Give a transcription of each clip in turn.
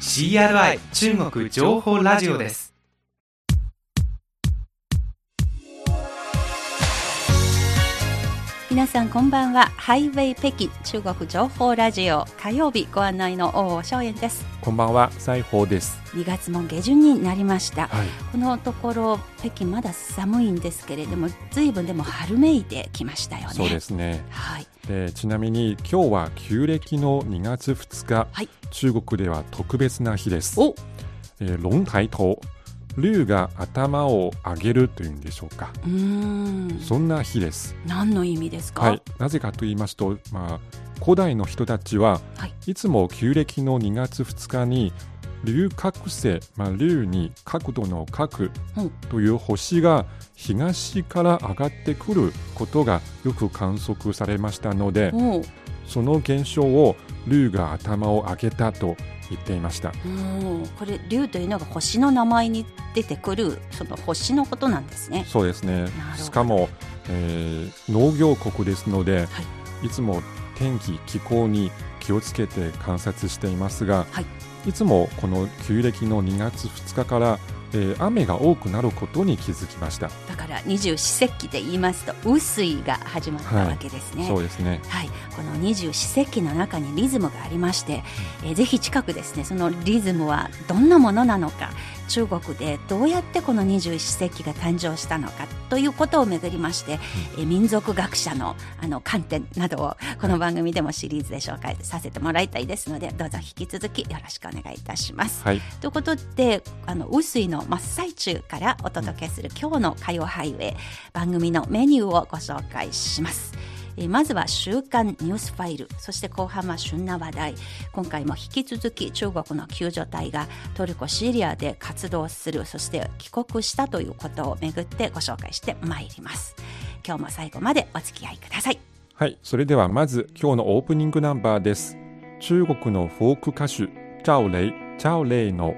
CRI 中国情報ラジオです。皆さんこんばんは。ハイウェイ北京中国情報ラジオ。火曜日ご案内の大正円です。こんばんは、西宝です。2月も下旬になりました、はい。このところ北京まだ寒いんですけれども随分でも春めいてきましたよね。そうですね。はい。でちなみに今日は旧暦の2月2日、はい。中国では特別な日です。お！えー、龍抬頭、龍が頭を上げるというんでしょうか。うーんそんな日です。何の意味ですか、はい。なぜかと言いますと、まあ、古代の人たちは、はいいつも旧暦の2月2日に龍角星、まあ、龍に角度の角うんという星が東から上がってくることがよく観測されましたのでその現象を龍が頭を上げたと言っていました。おうこれ竜というのが星の名前に出てくるその星のことなんですね。そうですね。しかも、えー農業国ですので、、はい。つも天気気候に気をつけて観察していますが、はい。いつもこの旧暦の2月2日から、えー雨が多くなることに気づきました、だから二十四節気で言いますと雨水が始まったわけですね、そうですね。はい、この二十四節気の中にリズムがありまして、えーぜひ近くですねそのリズムはどんなものなのか中国でどうやってこの二十四節気が誕生したのかということをめぐりまして、えー民族学者のあの観点などをこの番組でもシリーズで紹介させてもらいたいですのでどうぞ引き続きよろしくお願いいたします。はいということであの雨水の真っ最中からお届けする今日の火曜ハイウェイ番組のメニューをご紹介します。えーまずは週刊ニュースファイルそして後半は旬な話題今回も引き続き中国の救助隊がトルコシリアで活動するそして帰国したということをめぐってご紹介してまいります今日も最後までお付き合いくださいはい、それではまず今日のオープニングナンバーです。中国のフォーク歌手赵雷、趙雷の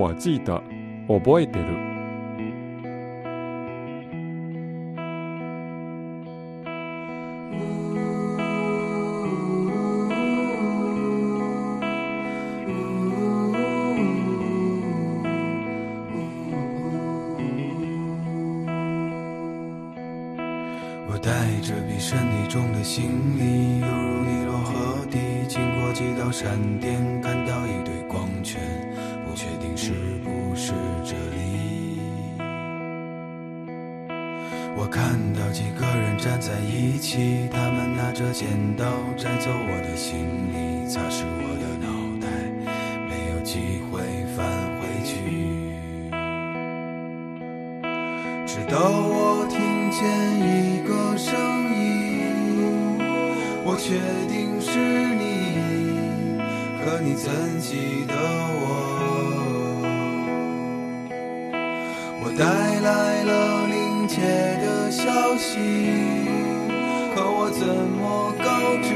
我記得、覚えてる。到我听见一个声音，我确定是你，可你怎记得我？我带来了临界的消息，可我怎么告知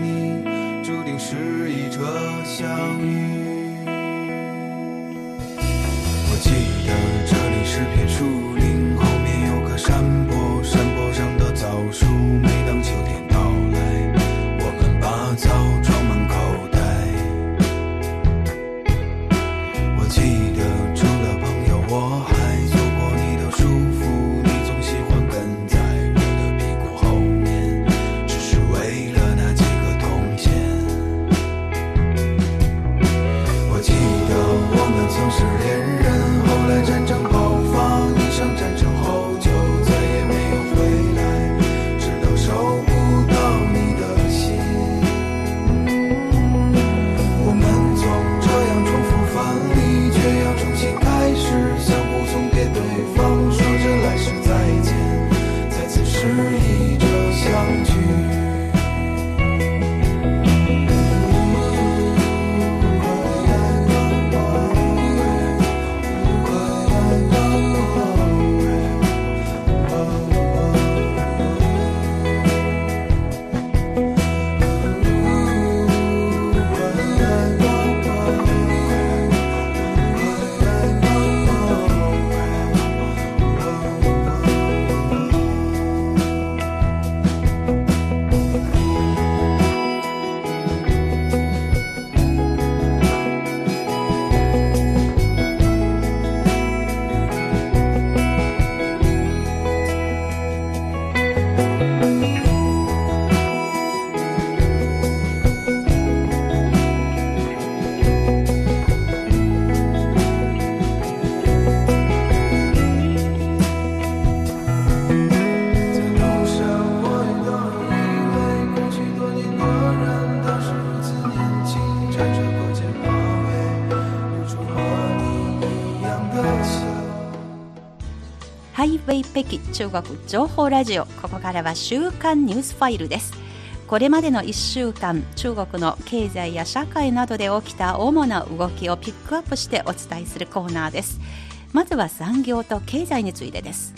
你，注定是一场相遇？北京中国情報ラジオ。ここからは週刊ニュースファイルです。これまでの1週間中国の経済や社会などで起きた主な動きをピックアップしてお伝えするコーナーです。まずは産業と経済についてです。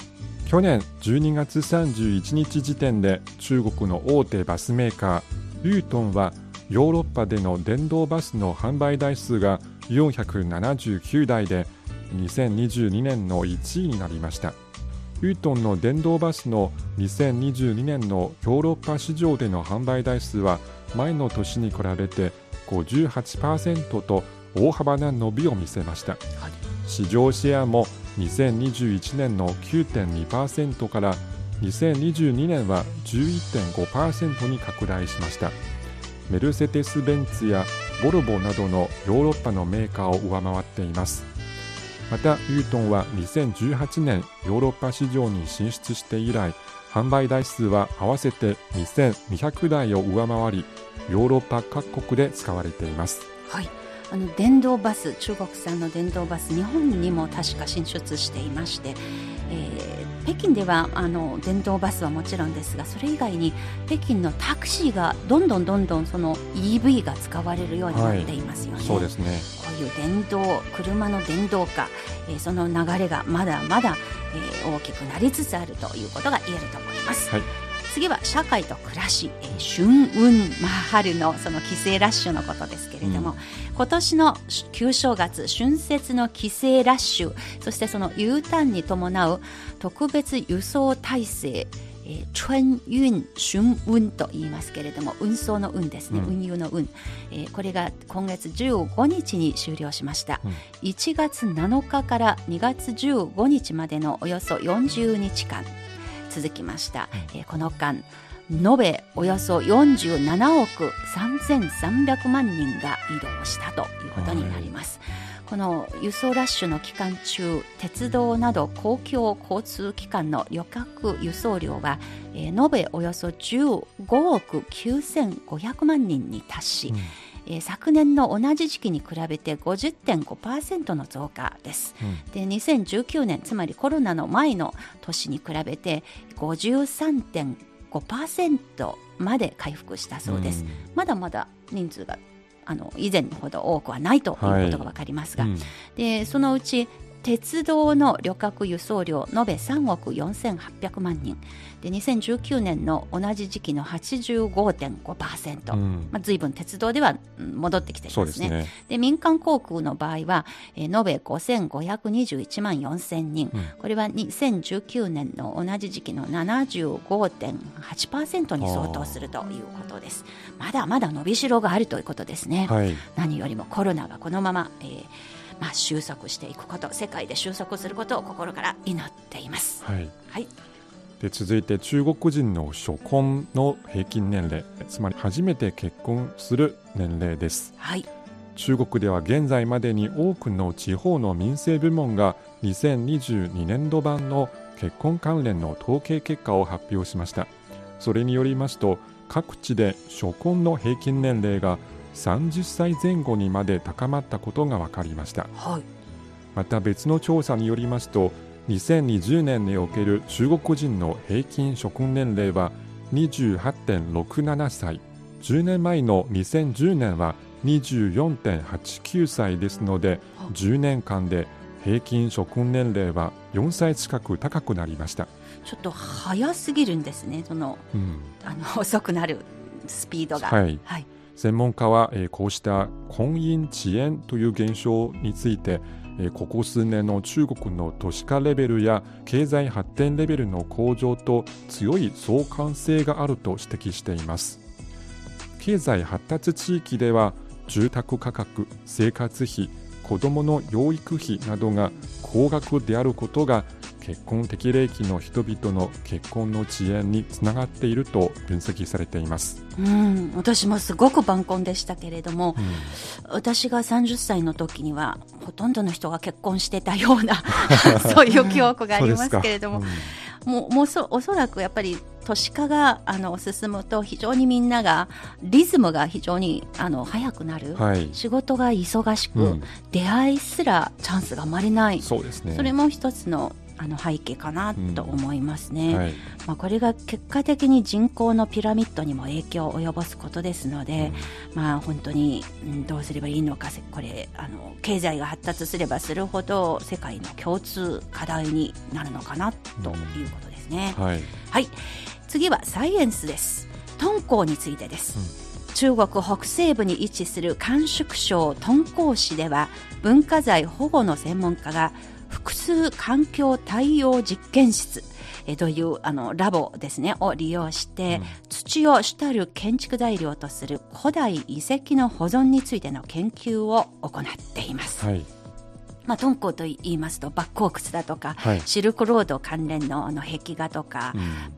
去年12月31日時点で中国の大手バスメーカーユートンはヨーロッパでの電動バスの販売台数が479台で2022年の1位になりました。ユートンの電動バスの2022年のヨーロッパ市場での販売台数は前の年に比べて58%と大幅な伸びを見せました、市場シェアも2021年の9.2%から2022年は11.5%に拡大しました。メルセデス・ベンツやボルボなどのヨーロッパのメーカーを上回っていますまたユートンは2018年ヨーロッパ市場に進出して以来販売台数は合わせて2200台を上回りヨーロッパ各国で使われています。はい。あの電動バス中国産の電動バス日本にも確か進出していまして、えー、北京ではあの電動バスはもちろんですがそれ以外に北京のタクシーがどんどんどんどんその EV が使われるようになっていますよね。はい、そうですねこういう電動車の電動化、えー、その流れがまだまだ、えー、大きくなりつつあるということが言えると思います。はい次は社会と暮らし、えー、春運、まあ、春のその帰省ラッシュのことですけれども、うん、今年の旧正月春節の帰省ラッシュそしてその U ターンに伴う特別輸送体制えー、春運、春運と言いますけれども運送の運ですね、うん、運輸の運、えー、これが今月15日に終了しました、うん、1月7日から2月15日までのおよそ40日間続きました、えー、この間延べおよそ47億3300万人が移動したということになります。この輸送ラッシュの期間中鉄道など公共交通機関の旅客輸送量は、えー、延べおよそ15億9500万人に達し、うんえー、昨年の同じ時期に比べて50.5%の増加です、うん、で2019年つまりコロナの前の年に比べて53.5%まで回復したそうです、うん、まだまだ人数があの以前ほど多くはないということが分かりますが、はいうん、でそのうち鉄道の旅客輸送量延べ3億4800万人で2019年の同じ時期の85.5%、うんまあ、随分鉄道では戻ってきていますね。で、ね、民間航空の場合は、えー、延べ5521万4000人、うん、これは2019年の同じ時期の75.8%に相当するということです。まだまだ伸びしろがあるということですね。はい、何よりもコロナがこのまま、えーまあ、収束していくこと世界で収束することを心から祈っています。はい、はいで続いて中国人の初婚の平均年齢つまり初めて結婚する年齢です、はい、中国では現在までに多くの地方の民生部門が2022年度版の結婚関連の統計結果を発表しました。それによりますと各地で初婚の平均年齢が30歳前後にまで高まったことが分かりました、はい、また別の調査によりますと2020年における中国人の平均初婚年齢は28.67歳10年前の2010年は24.89歳ですので10年間で平均初婚年齢は4歳近く高くなりました。ちょっと早すぎるんですねその、うん、あの 遅くなるスピードが、はい、はい。専門家は、えー、こうした婚姻遅延という現象について、えー、ここ数年の中国の都市化レベルや経済発展レベルの向上と強い相関性があると指摘しています。経済発達地域では住宅価格生活費子どもの養育費などが高額であることが結婚適齢期の人々の結婚の遅延につながっていると分析されています。うん私もすごく晩婚でしたけれども、うん、私が30歳の時にはほとんどの人が結婚してたような そういう記憶がありますけれども、うん、もうもうそおそらくやっぱり都市化があの進むと非常にみんながリズムが非常にあの早くなる、はい、仕事が忙しく、うん、出会いすらチャンスがあまりない。そうです、ね、それも一つのあの背景かなと思いますね。はい。まあ、これが結果的に人口のピラミッドにも影響を及ぼすことですので、まあ、本当に、うんどうすればいいのかせこれあの経済が発達すればするほど世界の共通課題になるのかなということですね。はい。はい。次はサイエンスです。敦煌についてです、中国北西部に位置する甘粛省敦煌市では文化財保護の専門家が複数環境対応実験室。えーというあのラボですね。を利用して、土を主たる建築材料とする古代遺跡の保存についての研究を行っています。はいまあ、敦煌と言いますと莫高窟だとか、はい。シルクロード関連のあの壁画とか、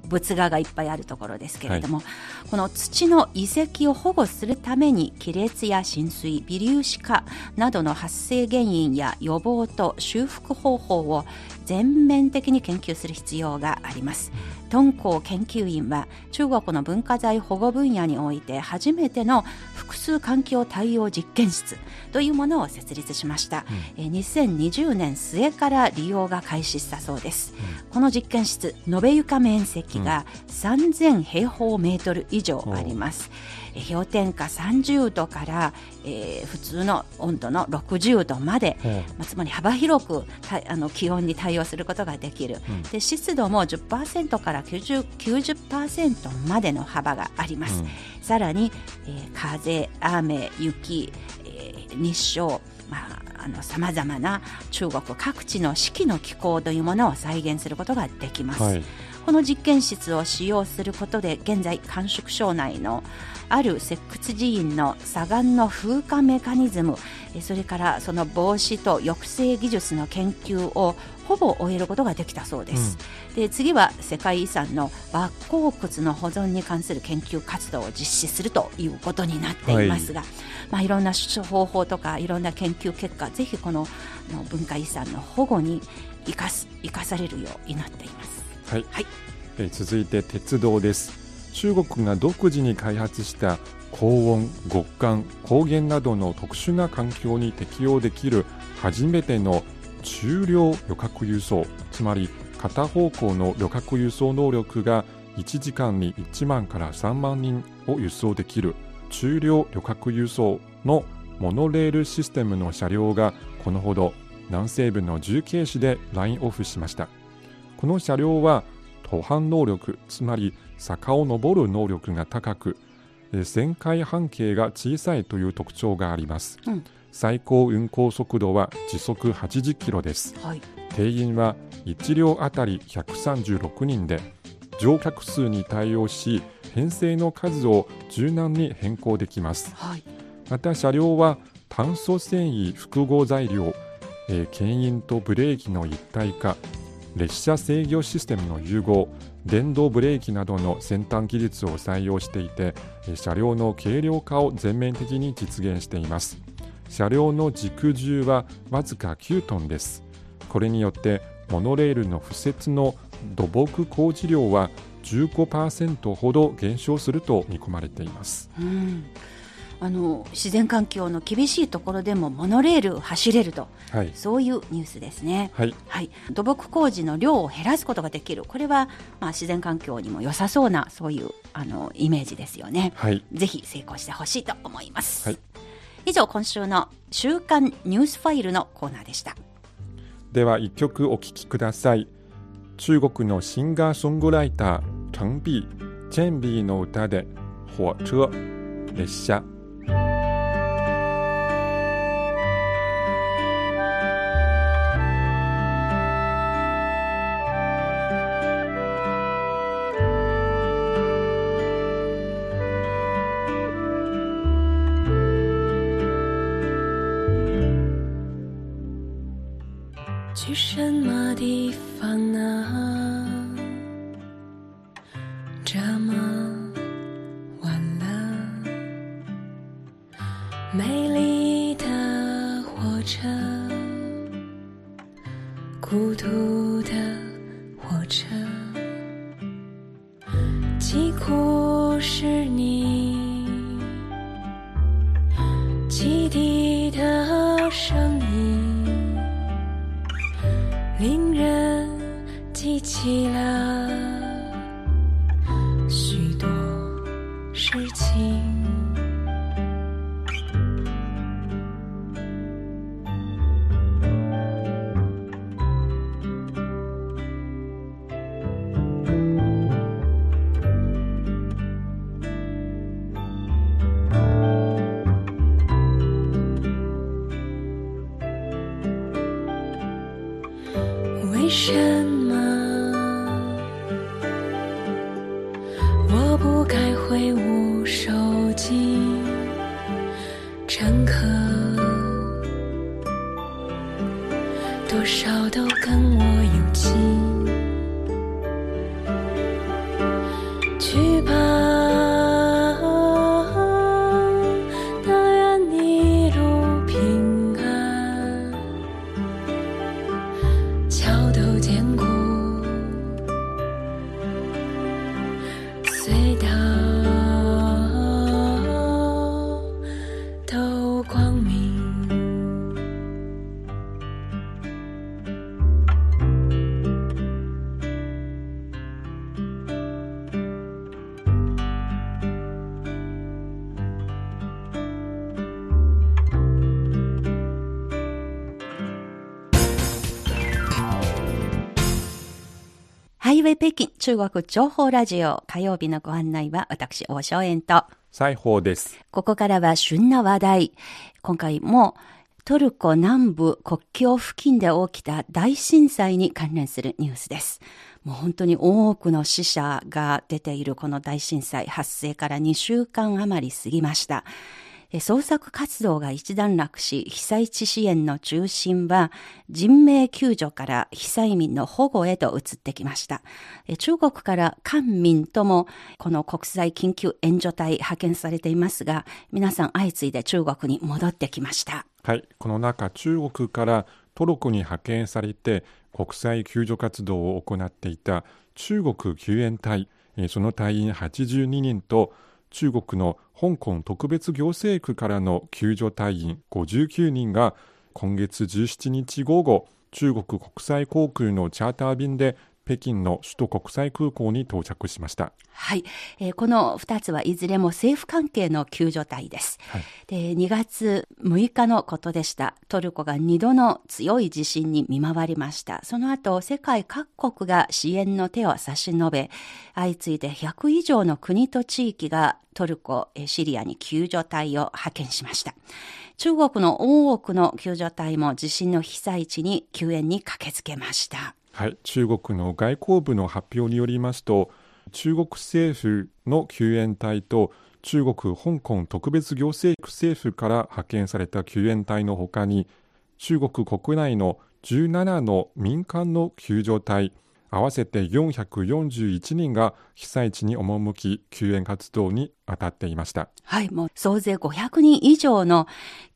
仏画がいっぱいあるところですけれども、この土の遺跡を保護するために亀裂や浸水微粒子化などの発生原因や予防と修復方法を全面的に研究する必要があります。敦煌研究院は中国の文化財保護分野において初めての複数環境対応実験室というものを設立しました、えー2020年末から利用が開始したそうです、この実験室延べ床面積が3000平方メートル以上あります、えー氷点下30度から、えー普通の温度の60度まで、まあ、つまり幅広くたあの気温に対応することができる、で湿度も10%から90 90%までの幅があります、さらに、えー風雨雪、えー日照まああのさまざまな中国各地の四季の気候というものを再現することができます、はいこの実験室を使用することで現在甘粛省内のある石窟寺院の砂岩の風化メカニズムえそれからその防止と抑制技術の研究をほぼ終えることができたそうです、で次は世界遺産の莫高窟の保存に関する研究活動を実施するということになっていますが、い。まあ、いろんな方法とかいろんな研究結果ぜひこのあの文化遺産の保護に生かす生かされるよう祈っています。はい。はい。えー続いて鉄道です。中国が独自に開発した高温極寒高原などの特殊な環境に適応できる初めての中量旅客輸送つまり片方向の旅客輸送能力が1時間に1万から3万人を輸送できる中量旅客輸送のモノレールシステムの車両がこのほど南西部の重慶市でラインオフしましたこの車両は途半能力つまり坂を登る能力が高くえー旋回半径が小さいという特徴があります、うん。最高運行速度は時速80キロです。はい。定員は1両あたり136人で乗客数に対応し編成の数を柔軟に変更できます。はい。また車両は炭素繊維複合材料、えー牽引とブレーキの一体化列車制御システムの融合電動ブレーキなどの先端技術を採用していてえ車両の軽量化を全面的に実現しています。車両の軸重はわずか9トンです。これによってモノレールの敷設の土木工事量は15%ほど減少すると見込まれています。うん。あの自然環境の厳しいところでもモノレール走れると。はい。そういうニュースですね。はい。はい、土木工事の量を減らすことができる。これは、まあ、自然環境にも良さそうなそういうあのイメージですよね。はい。ぜひ成功してほしいと思います。はい。以上今週の週刊ニュースファイルのコーナーでした。では一曲お聴きください。中国のシンガーソングライター陳碧チェンビーの歌で火車列車ハイウェイ北京中国情報ラジオ火曜日のご案内は私、大正円と、裁縫です。ここからは旬な話題。今回もトルコ南部国境付近で起きた大震災に関連するニュースです。もう本当に多くの死者が出ているこの大震災発生から2週間余り過ぎました。捜索活動が一段落し、被災地支援の中心は人命救助から被災民の保護へと移ってきました。中国から官民ともこの国際緊急援助隊派遣されていますが、皆さん相次いで中国に戻ってきました。はい、この中、中国からトルコに派遣されて国際救助活動を行っていた中国救援隊、その隊員82人と中国の香港特別行政区からの救助隊員59人が今月17日午後、中国国際航空のチャーター便で北京の首都国際空港に到着しました。はい、えーこの2つはいずれも政府関係の救助隊です。はいで2月6日のことでした。トルコが2度の強い地震に見舞われました。その後、世界各国が支援の手を差し伸べ、相次いで100以上の国と地域がトルコ、えーシリアに救助隊を派遣しました。中国の多くの救助隊も地震の被災地に救援に駆けつけました。はい、中国の外交部の発表によりますと中国政府の救援隊と中国香港特別行政区政府から派遣された救援隊のほかに中国国内の17の民間の救助隊合わせて441人が被災地に赴き救援活動に当たっていました。はい、もう総勢500人以上の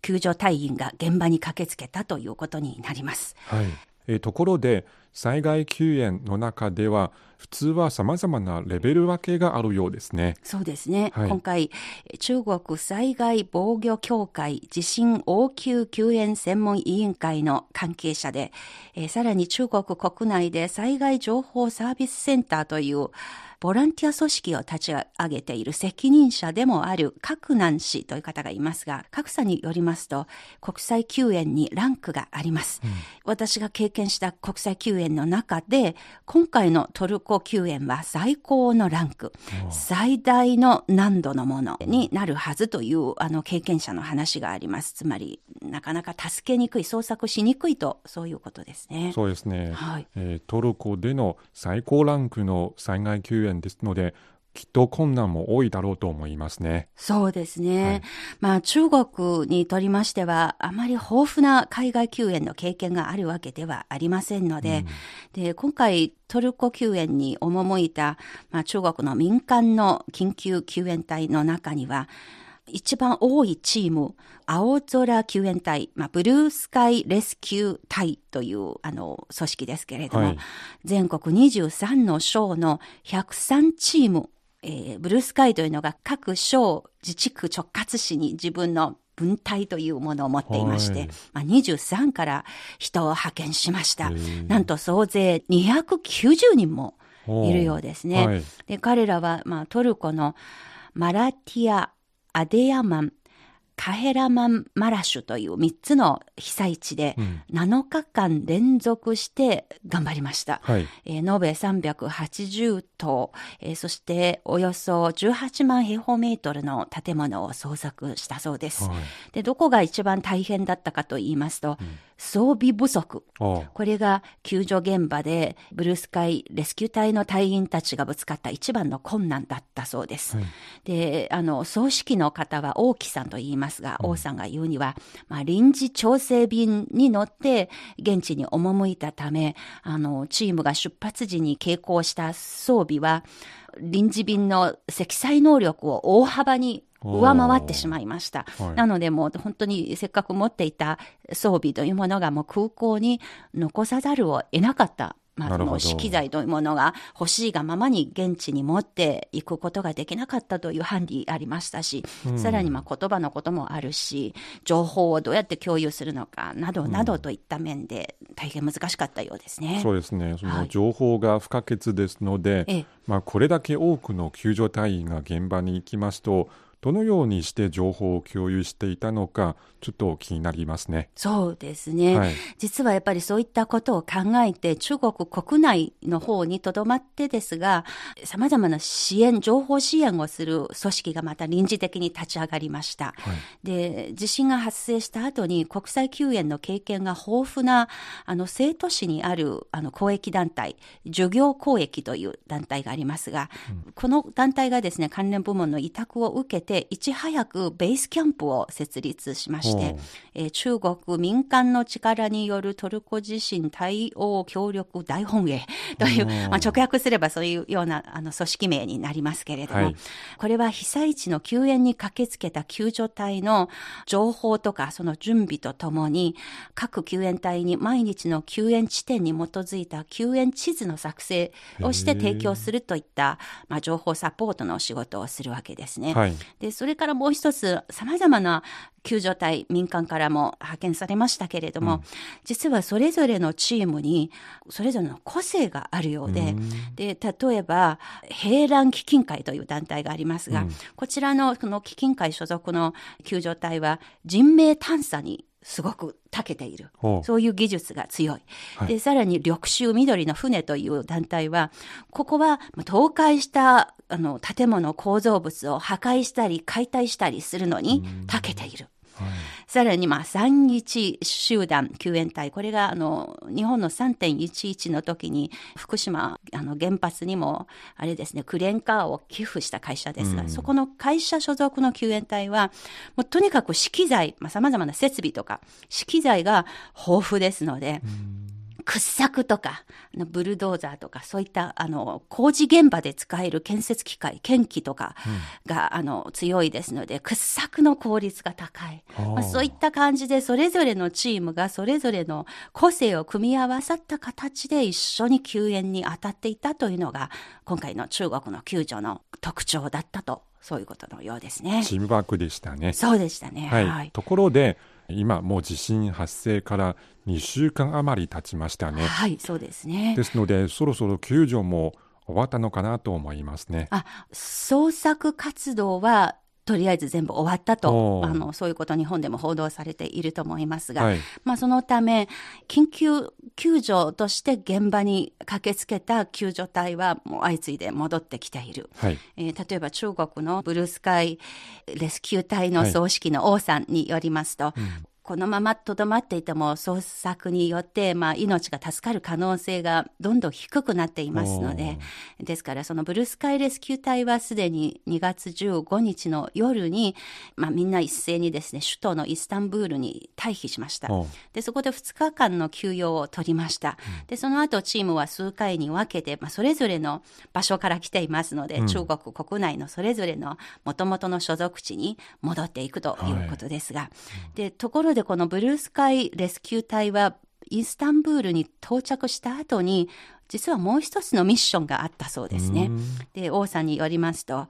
救助隊員が現場に駆けつけたということになります。はい、えーところで災害救援の中では普通はさまざまなレベル分けがあるようですね。そうですね。はい今回、中国災害防御協会地震応急救援専門委員会の関係者で、えーさらに中国国内で災害情報サービスセンターというボランティア組織を立ち上げている責任者でもある角南氏という方がいますが、格差によりますと、国際救援にランクがあります。私が経験した国際救援の中で、今回のトルコ救援は最高のランク、最大の難度のものになるはずというあの経験者の話があります。つまり、なかなか助けにくい、捜索しにくいと、そういうことですね。そうですね、はいえートルコでの最高ランクの災害救援ですのできっと困難も多いだろうと思いますね。そうですね。はいまあ中国にとりましては、あまり豊富な海外救援の経験があるわけではありませんので、で、今回トルコ救援に赴いた、まあ中国の民間の緊急救援隊の中には、一番多いチーム、青空救援隊、まあ、ブルースカイレスキュー隊という、あの、組織ですけれども、はい全国23の省の103チーム、えーブルースカイというのが各省自治区直轄市に自分の分隊というものを持っていまして、はいまあ、23から人を派遣しました。なんと総勢290人もいるようですね。はいで彼らは、まあ、トルコのマラティア、アデヤマン、カヘラマンマラシュという3つの被災地でうん7日間連続して頑張りました。はい。えー延べ380棟、えーそしておよそ18万平方メートルの建物を捜索したそうです。はい。で、どこが一番大変だったかと言いますと、装備不足。あこれが救助現場でブルースカイレスキュー隊の隊員たちがぶつかった一番の困難だったそうです。はいで、あの、葬式の方は王毅さんと言いますが、王さんが言うには、まあ、臨時調整便に乗って現地に赴いたため、あの、チームが出発時に携行した装備は、臨時便の積載能力を大幅に上回ってしまいました。はいなのでもう本当にせっかく持っていた装備というものがもう空港に残さざるを得なかった。まあ、なるほどその資機材というものが欲しいがままに現地に持っていくことができなかったという判理ありましたし、さらにまあ言葉のこともあるし、情報をどうやって共有するのかなどなどといった面で大変難しかったようですね。そうですね。そはいの情報が不可欠ですので、ええまあこれだけ多くの救助隊員が現場に行きますと、どのようにして情報を共有していたのか、ちょっと気になりますね。そうですね、はい実はやっぱりそういったことを考えて、中国国内の方にとどまってですが、様々な支援、情報支援をする組織がまた臨時的に立ち上がりました。で、地震が発生した後に国際救援の経験が豊富な、あの、生都市にある、あの、公益団体、授業公益という団体がありますが、この団体がですね、関連部門の委託を受けて、いち早くベースキャンプを設立しましてえー中国民間の力によるトルコ地震対応協力大本営という、まあ、直訳すればそういうようなあの組織名になりますけれども、はいこれは被災地の救援に駆けつけた救助隊の情報とかその準備とともに各救援隊に毎日の救援地点に基づいた救援地図の作成をして提供するといった、まあ、情報サポートの仕事をするわけですね。はい。で、それからもう一つ、様々な救助隊、民間からも派遣されましたけれども、実はそれぞれのチームに、それぞれの個性があるようで、で、例えば、平乱基金会という団体がありますが、こちらのこの基金会所属の救助隊は、人命探査にすごく長けているそういう技術が強い。はいで、さらに緑州緑の船という団体は、ここはまあ倒壊したあの建物構造物を破壊したり解体したりするのに長けている。さらに、まあ、三一集団救援隊。これが、あの、日本の3.11の時に、福島、あの、原発にも、あれですね、クレーンカーを寄付した会社ですが、そこの会社所属の救援隊は、もうとにかく資機材、まあ、様々な設備とか、資機材が豊富ですので、掘削とか、あのブルドーザーとか、そういった、あの、工事現場で使える建設機械、建機とかが、あの、強いですので、掘削の効率が高い。まあ、そういった感じで、それぞれのチームがそれぞれの個性を組み合わさった形で一緒に救援に当たっていたというのが、今回の中国の救助の特徴だったと、そういうことのようですね。チームワークでしたね。そうでしたね。はい。はい。ところで、今もう地震発生から2週間余り経ちましたね。はい、そうですね。ですので、そろそろ救助も終わったのかなと思いますね。あ、捜索活動は、とりあえず全部終わったと。あの、そういうこと日本でも報道されていると思いますが、はい。まあそのため、緊急救助として現場に駆けつけた救助隊はもう相次いで戻ってきている。はい。えー例えば中国のブルースカイレスキュー隊の総指揮の王さんによりますと、このままとどまっていても捜索によって、まあ、命が助かる可能性がどんどん低くなっていますので、ですからそのブルースカイレスキュー隊はすでに2月15日の夜に、まあ、みんな一斉にですね、首都のイスタンブールに退避しました。で、そこで2日間の休養を取りました。で、その後チームは数回に分けて、まあ、それぞれの場所から来ていますので、中国国内のそれぞれの元々の所属地に戻っていくということですが、で、ところでこのブルースカイレスキュー隊は、イスタンブールに到着した後に、実はもう一つのミッションがあったそうですね。で、王さんによりますと、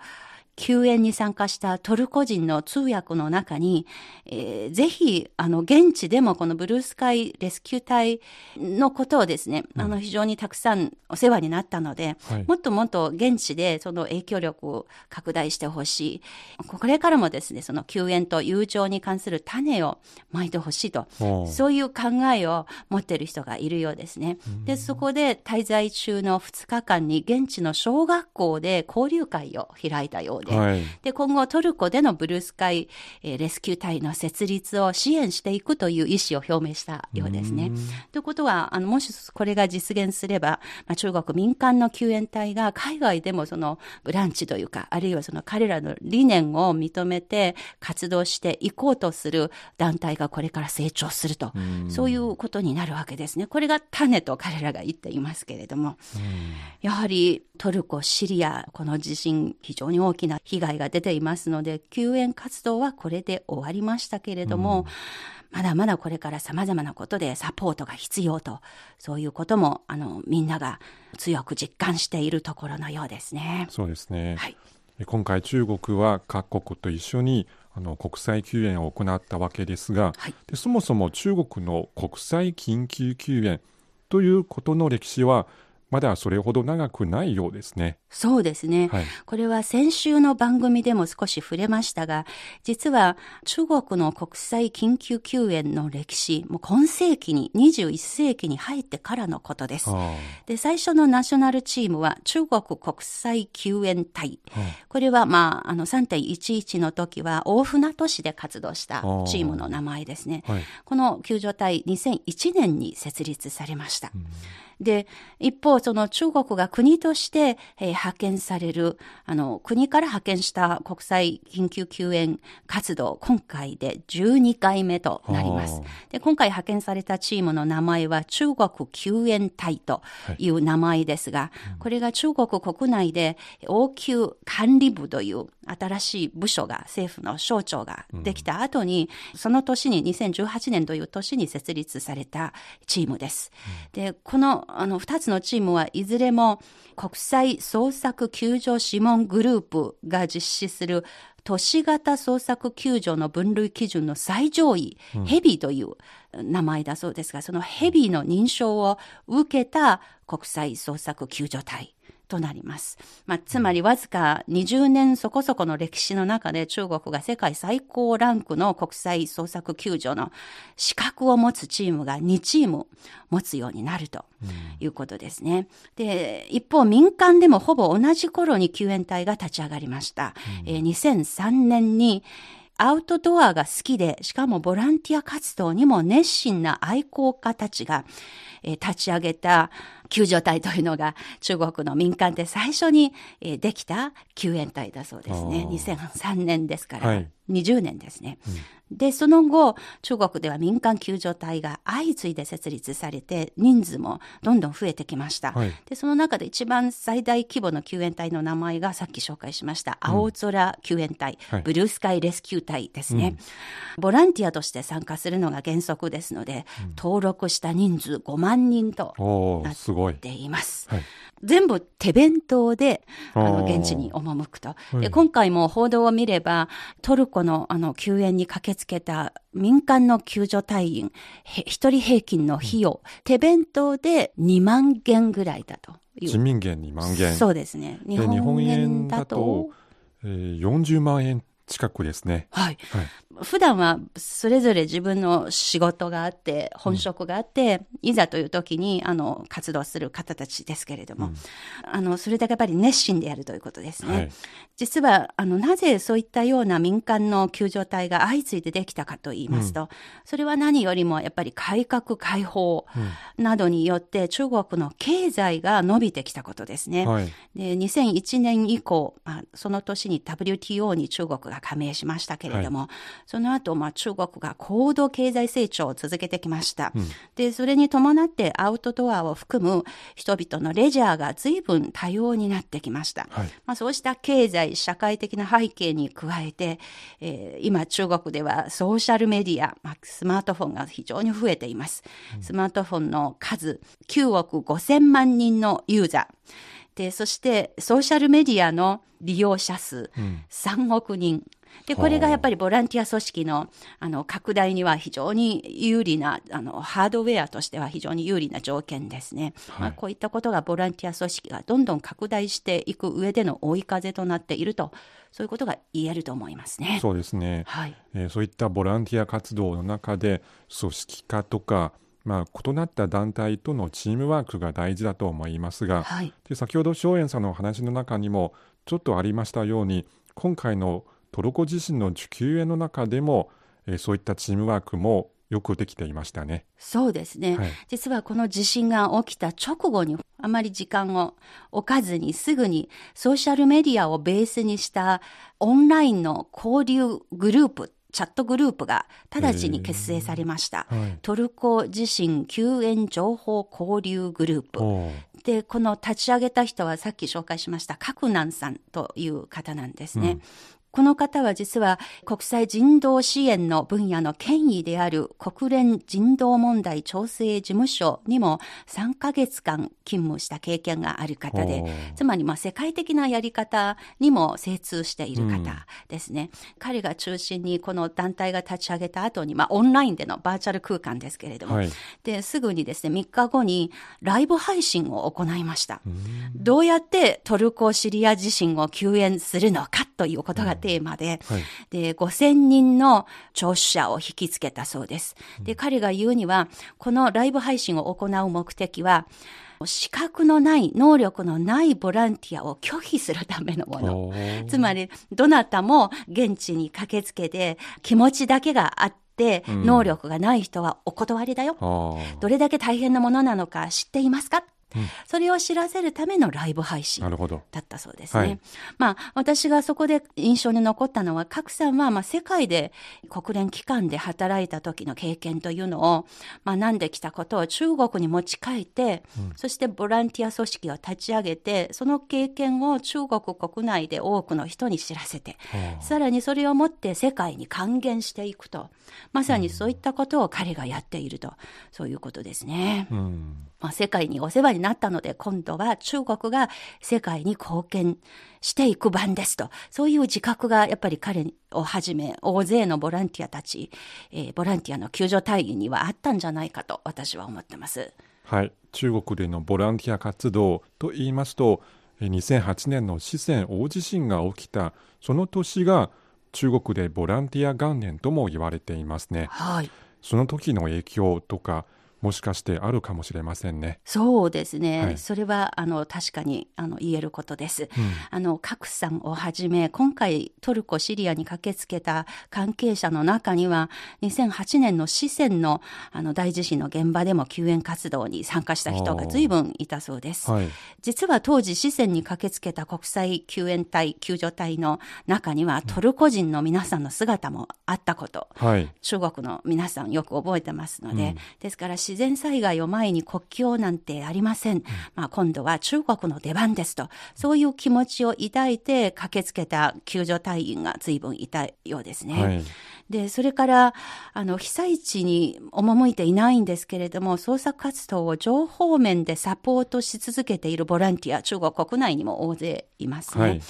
救援に参加したトルコ人の通訳の中に、えーぜひ、あの、現地でもこのブルースカイレスキュー隊のことをですね、あの、非常にたくさんお世話になったので、はいもっともっと現地でその影響力を拡大してほしい。これからもですね、その救援と友情に関する種をまいてほしいと。そういう考えを持っている人がいるようですね。で、そこで滞在中の2日間に現地の小学校で交流会を開いたようで、はい。で、今後トルコでのブルースカイ、えーレスキュー隊の設立を支援していくという意思を表明したようですね。ということは、あの、もしこれが実現すれば、まあ、中国民間の救援隊が海外でもそのブランチというか、あるいはその彼らの理念を認めて活動していこうとする団体がこれから成長すると、そういうことになるわけですね。これが種と彼らが言っていますけれども。やはりトルコ、シリア、この地震、非常に大きな被害が出ていますので、救援活動はこれで終わりましたけれども、まだまだこれから様々なことでサポートが必要と、そういうことも、あの、みんなが強く実感しているところのようですね。そうですね。はい。今回中国は各国と一緒にあの国際救援を行ったわけですが、はいでそもそも中国の国際緊急救援ということの歴史はまだそれほど長くないようですね。そうですね。はいこれは先週の番組でも少し触れましたが、実は中国の国際緊急救援の歴史、もう今世紀に、21世紀に入ってからのことです。あで、最初のナショナルチームは中国国際救援隊。これは、まあ、あの3.11の時は大船渡市で活動したチームの名前ですね。はいこの救助隊2001年に設立されました。で、一方、その中国が国として、えー派遣される、あの、国から派遣した国際緊急救援活動、今回で12回目となります。で、今回派遣されたチームの名前は中国救援隊とい。う名前ですが、これが中国国内で応急管理部という新しい部署が、政府の省庁ができた後に、その年に2018年という年に設立されたチームです。で、この、あの、二つのチームはいずれも国際捜索救助諮問グループが実施する都市型捜索救助の分類基準の最上位、ヘビーという名前だそうですが、そのヘビーの認証を受けた国際捜索救助隊となります。まあ、つまりわずか20年そこそこの歴史の中で中国が世界最高ランクの国際捜索救助の資格を持つチームが2チーム持つようになるということですね。で、一方民間でもほぼ同じ頃に救援隊が立ち上がりました。えー2003年にアウトドアが好きで、しかもボランティア活動にも熱心な愛好家たちが、えー立ち上げた救助隊というのが中国の民間で最初に、えーできた救援隊だそうですね。あー。2003年ですから、はい。20年ですね。で、その後、中国では民間救助隊が相次いで設立されて、人数もどんどん増えてきました。はい。で、その中で一番最大規模の救援隊の名前がさっき紹介しました、青空救援隊、はい。ブルースカイレスキュー隊ですね、ボランティアとして参加するのが原則ですので、登録した人数5万人となっすごい。ています。はい全部手弁当で、あの、現地に赴くと。はいで、今回も報道を見れば、トルコのあの、救援に駆けつけた民間の救助隊員、へ一人平均の費用、手弁当で2万元ぐらいだという。人民元2万元。そうですね。日本本円円だと、えー、40万円近くですね。はい。はい。普段はそれぞれ自分の仕事があって、本職があって、いざという時に、あの、活動する方たちですけれども、あの、それだけやっぱり熱心でやるということですね。はい実は、あの、なぜそういったような民間の救助隊が相次いでできたかと言いますと、それは何よりもやっぱり改革開放などによって中国の経済が伸びてきたことですね。はい。で、2001年以降、まあ、その年に WTO に中国が加盟しましたけれども、その後、まあ、中国が高度経済成長を続けてきました。で、それに伴ってアウトドアを含む人々のレジャーが随分多様になってきました。はいまあ、そうした経済、社会的な背景に加えて、えー今中国ではソーシャルメディア、まあ、スマートフォンが非常に増えています。スマートフォンの数、9億5千万人のユーザー。で、そしてソーシャルメディアの利用者数、3億人。で、これがやっぱりボランティア組織の、あの、拡大には非常に有利な、あの、ハードウェアとしては非常に有利な条件ですね。まあ、こういったことがボランティア組織がどんどん拡大していく上での追い風となっていると、そういうことが言えると思いますね。そうですね、はい。えーそういったボランティア活動の中で組織化とか、まあ、異なった団体とのチームワークが大事だと思いますが、はい。で先ほど松園さんのお話の中にもちょっとありましたように今回のトルコ地震の救援の中でも、えーそういったチームワークもよくできていましたね。そうですね、はい実はこの地震が起きた直後にあまり時間を置かずにすぐにソーシャルメディアをベースにしたオンラインの交流グループチャットグループが直ちに結成されました。はいトルコ地震救援情報交流グループ。で、この立ち上げた人はさっき紹介しました、カクナンさんという方なんですね。この方は実は国際人道支援の分野の権威である国連人道問題調整事務所にも3ヶ月間勤務した経験がある方でつまりまあ世界的なやり方にも精通している方ですね。彼が中心にこの団体が立ち上げた後に、まあオンラインでのバーチャル空間ですけれども、はい。で、すぐにですね、3日後にライブ配信を行いました。どうやってトルコ・シリア地震を救援するのかということがテーマで、はい。で、5000人の聴取者を引きつけたそうです。で、彼が言うには、このライブ配信を行う目的は、資格のない、能力のないボランティアを拒否するためのもの。つまり、どなたも現地に駆けつけて、気持ちだけがあって、ん能力がない人はお断りだよ。あーどれだけ大変なものなのか知っていますか、それを知らせるためのライブ配信。だったそうですね。はい。まあ、私がそこで印象に残ったのは、賀来さんは、まあ、世界で国連機関で働いた時の経験というのを学んできたことを中国に持ち帰って、そしてボランティア組織を立ち上げて、その経験を中国国内で多くの人に知らせて、さらにそれをもって世界に還元していくと、まさにそういったことを彼がやっていると、そういうことですね。うんまあ、世界にお世話になったので、今度は中国が世界に貢献していく番ですと。そういう自覚がやっぱり彼をはじめ、大勢のボランティアたち、えーボランティアの救助隊員にはあったんじゃないかと私は思ってます。はい、中国でのボランティア活動と言いますと、えー2008年の四川大地震が起きた、その年が中国でボランティア元年とも言われていますね。はい。その時の影響とか、もしかしてあるかもしれませんね。そうですね。はいそれは、あの、確かに、あの、言えることです。あの、賀来さんをはじめ、今回トルコ、シリアに駆けつけた関係者の中には、2008年の四川の、あの、大地震の現場でも救援活動に参加した人が随分いたそうです。はい、実は当時、四川に駆けつけた国際救援隊、救助隊の中には、トルコ人の皆さんの姿もあったこと、はい、中国の皆さんよく覚えてますので、ですから自然災害を前に国境なんてありません。まあ今度は中国の出番ですと、そういう気持ちを抱いて駆けつけた救助隊員が随分いたようですね。はい、で、それから、あの、被災地に赴いていないんですけれども、捜索活動を情報面でサポートし続けているボランティア、中国国内にも大勢いますね。はい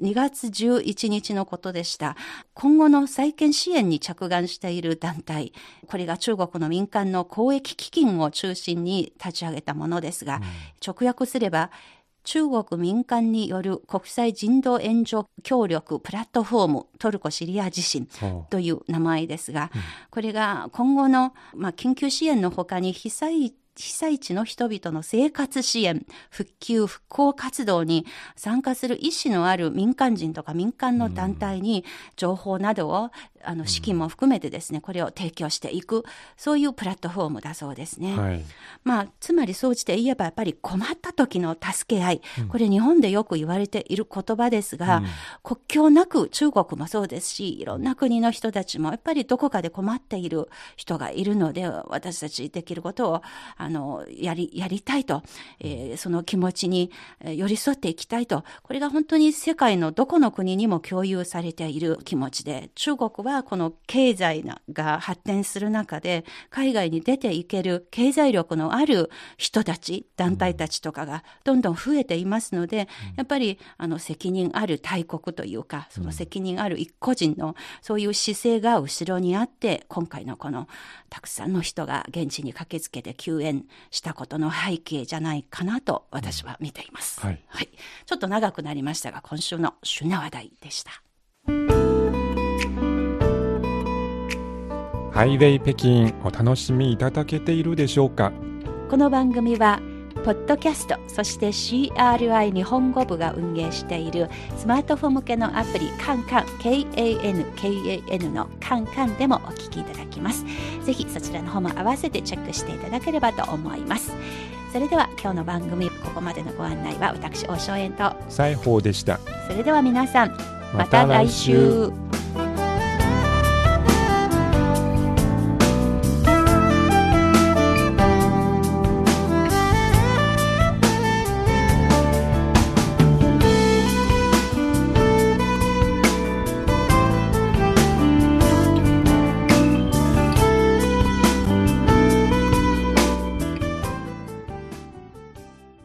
2月11日のことでした。今後の再建支援に着眼している団体、これが中国の民間の公益基金を中心に立ち上げたものですが、直訳すれば、中国民間による国際人道援助協力プラットフォームトルコ・シリア地震という名前ですが、これが今後の、まあ、緊急支援のほかに被災被災地の人々の生活支援、復旧、復興活動に参加する意思のある民間人とか民間の団体に情報などを、あの、資金も含めてですね、これを提供していく、そういうプラットフォームだそうですね。はい、まあ、つまり総じて言えばやっぱり困った時の助け合い、これ日本でよく言われている言葉ですが、国境なく中国もそうですし、いろんな国の人たちもやっぱりどこかで困っている人がいるので、私たちできることをああの、やり、やりたいと、えーその気持ちにえー寄り添っていきたいと、これが本当に世界のどこの国にも共有されている気持ちで、中国はこの経済なが発展する中で、海外に出ていける経済力のある人たち、団体たちとかがどんどん増えていますので、やっぱりあの責任ある大国というか、その責任ある一個人のそういう姿勢が後ろにあって、今回のこのたくさんの人が現地に駆けつけて救援したことの背景じゃないかなと私は見ています。はいちょっと長くなりましたが、今週の旬な話題でした。ハイウェイ北京お楽しみいただけているでしょうか？この番組はポッドキャストそして CRI 日本語部が運営しているスマートフォン向けのアプリカンカン KANKAN のカンカンでもお聞きいただきます。ぜひそちらの方も合わせてチェックしていただければと思います。それでは今日の番組ここまでのご案内は私大正円と。西宝でした。それでは皆さんまた来週